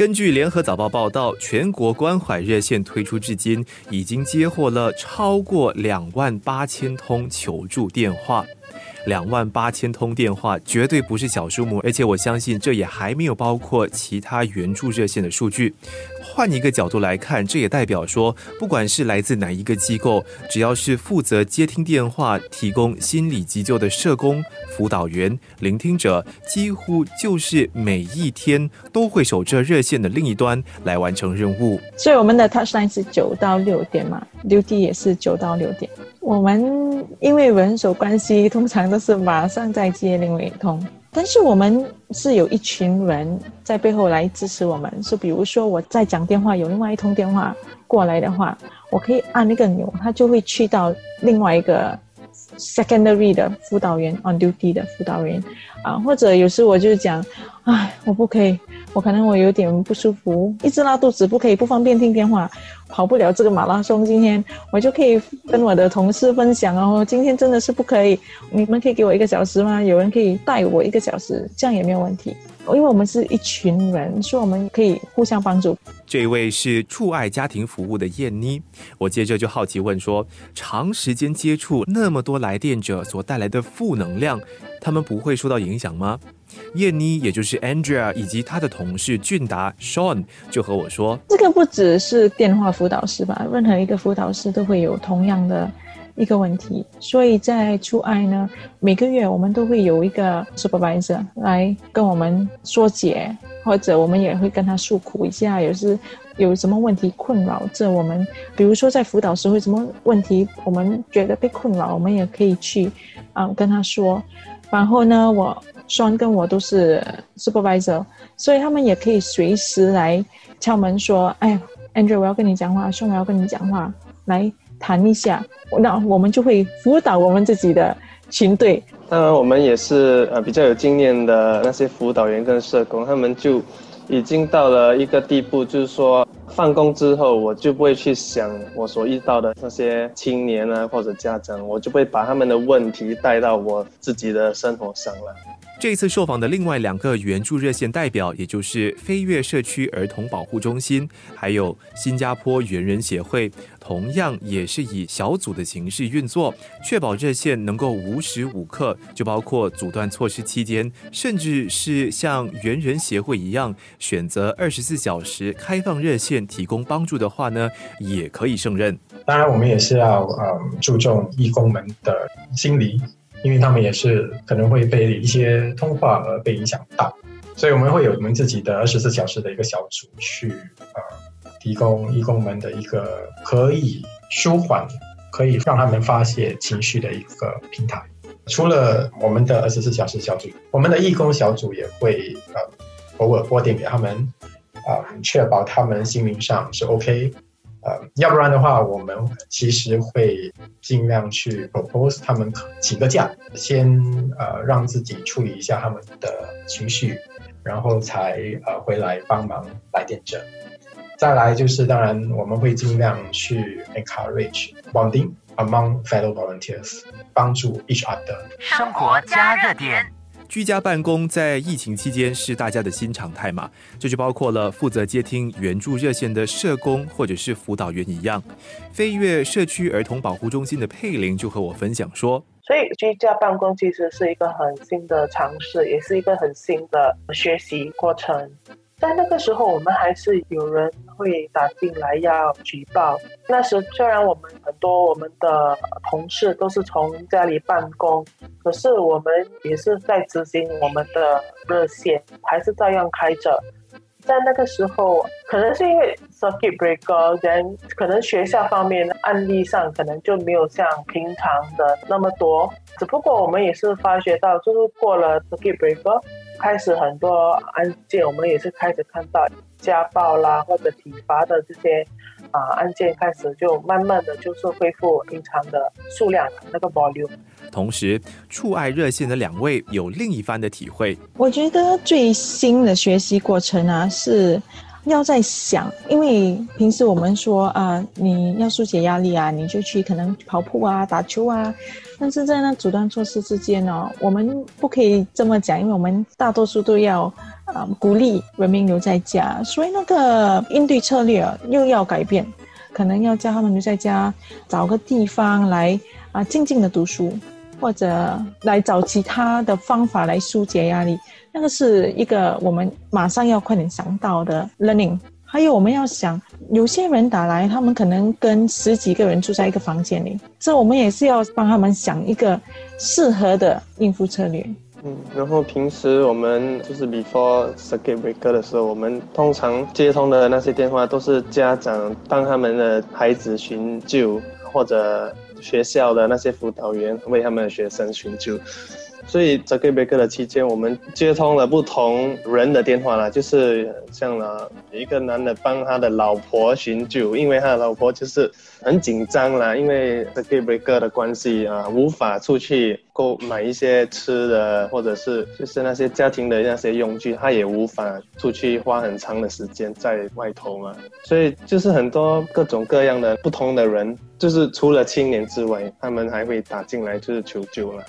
根据联合早报报道，全国关怀热线推出至今，已经接获了超过两万八千通求助电话。两万八千通电话绝对不是小数目，而且我相信这也还没有包括其他援助热线的数据。换一个角度来看，这也代表说，不管是来自哪一个机构，只要是负责接听电话、提供心理急救的社工、辅导员、聆听者，几乎就是每一天都会守着热线的另一端来完成任务。所以我们的 touchline 是九到六点嘛，六 D 也是九到六点。我们因为人手关系，通常都是马上再接另外一通。但是我们是有一群人在背后来支持我们，是比如说我在讲电话，有另外一通电话过来的话，我可以按那个钮，它就会去到另外一个 secondary 的辅导员 on duty 的辅导员啊，或者有时我就讲，唉，我不可以。我可能我有点不舒服，一直拉肚子，不可以不方便听电话，跑不了这个马拉松。今天我就可以跟我的同事分享哦，今天真的是不可以，你们可以给我一个小时吗？有人可以带我一个小时，这样也没有问题。因为我们是一群人，所以我们可以互相帮助。这位是触爱家庭服务的燕妮，我接着就好奇问说：长时间接触那么多来电者所带来的负能量，他们不会受到影响吗？燕妮，也就是 Andrea，以及他的同事俊达 Sean 就和我说：这个不只是电话辅导师吧，任何一个辅导师都会有同样的。一个问题，所以在初爱呢，每个月我们都会有一个 supervisor 来跟我们说解，或者我们也会跟他诉苦一下，有时有什么问题困扰着我们，比如说在辅导时会什么问题，我们觉得被困扰，我们也可以去啊跟他说。然后呢，我双跟我都是 supervisor，所以他们也可以随时来敲门说：“哎，Andrew，我要跟你讲话，双我要跟你讲话，来。”谈一下，那我们就会辅导我们自己的群队。当然，我们也是呃比较有经验的那些辅导员跟社工，他们就已经到了一个地步，就是说放工之后，我就不会去想我所遇到的那些青年啊或者家长，我就会把他们的问题带到我自己的生活上了。这次受访的另外两个援助热线代表，也就是飞跃社区儿童保护中心，还有新加坡猿人协会，同样也是以小组的形式运作，确保热线能够无时无刻，就包括阻断措施期间，甚至是像猿人协会一样选择二十四小时开放热线提供帮助的话呢，也可以胜任。当然，我们也是要呃注重义工们的心理。因为他们也是可能会被一些通话而被影响到，所以我们会有我们自己的二十四小时的一个小组去呃提供义工们的一个可以舒缓、可以让他们发泄情绪的一个平台。除了我们的二十四小时小组，我们的义工小组也会呃偶尔拨电给他们，啊，确保他们心灵上是 OK。呃，要不然的话，我们其实会尽量去 propose 他们请个假，先呃让自己处理一下他们的情绪，然后才呃回来帮忙来电者。再来就是，当然我们会尽量去 encourage bonding among fellow volunteers，帮助 each other。生活加热点。居家办公在疫情期间是大家的新常态嘛？这就包括了负责接听援助热线的社工或者是辅导员一样。飞跃社区儿童保护中心的佩玲就和我分享说：“所以居家办公其实是一个很新的尝试，也是一个很新的学习过程。”在那个时候，我们还是有人会打进来要举报。那时虽然我们很多我们的同事都是从家里办公，可是我们也是在执行我们的热线，还是照样开着。在那个时候，可能是因为 circuit breaker，人可能学校方面案例上可能就没有像平常的那么多。只不过我们也是发觉到，就是过了 circuit breaker。开始很多案件，我们也是开始看到家暴啦或者体罚的这些啊案件，开始就慢慢的就是恢复平常的数量那个 volume。同时，触爱热线的两位有另一番的体会。我觉得最新的学习过程啊是。要在想，因为平时我们说啊，你要疏解压力啊，你就去可能跑步啊、打球啊。但是在那阻断措施之间呢，我们不可以这么讲，因为我们大多数都要啊鼓励人民留在家，所以那个应对策略又要改变，可能要叫他们留在家，找个地方来啊静静的读书，或者来找其他的方法来疏解压力。那个是一个我们马上要快点想到的 learning。还有我们要想，有些人打来，他们可能跟十几个人住在一个房间里，这我们也是要帮他们想一个适合的应付策略。嗯，然后平时我们就是 before circuit breaker 的时候，我们通常接通的那些电话都是家长帮他们的孩子寻救，或者学校的那些辅导员为他们的学生寻救。所以在 Break 的期间，我们接通了不同人的电话了，就是像了一个男的帮他的老婆寻救，因为他的老婆就是很紧张啦，因为 Break 的关系啊，无法出去购买一些吃的，或者是就是那些家庭的那些用具，他也无法出去花很长的时间在外头嘛，所以就是很多各种各样的不同的人，就是除了青年之外，他们还会打进来就是求救了。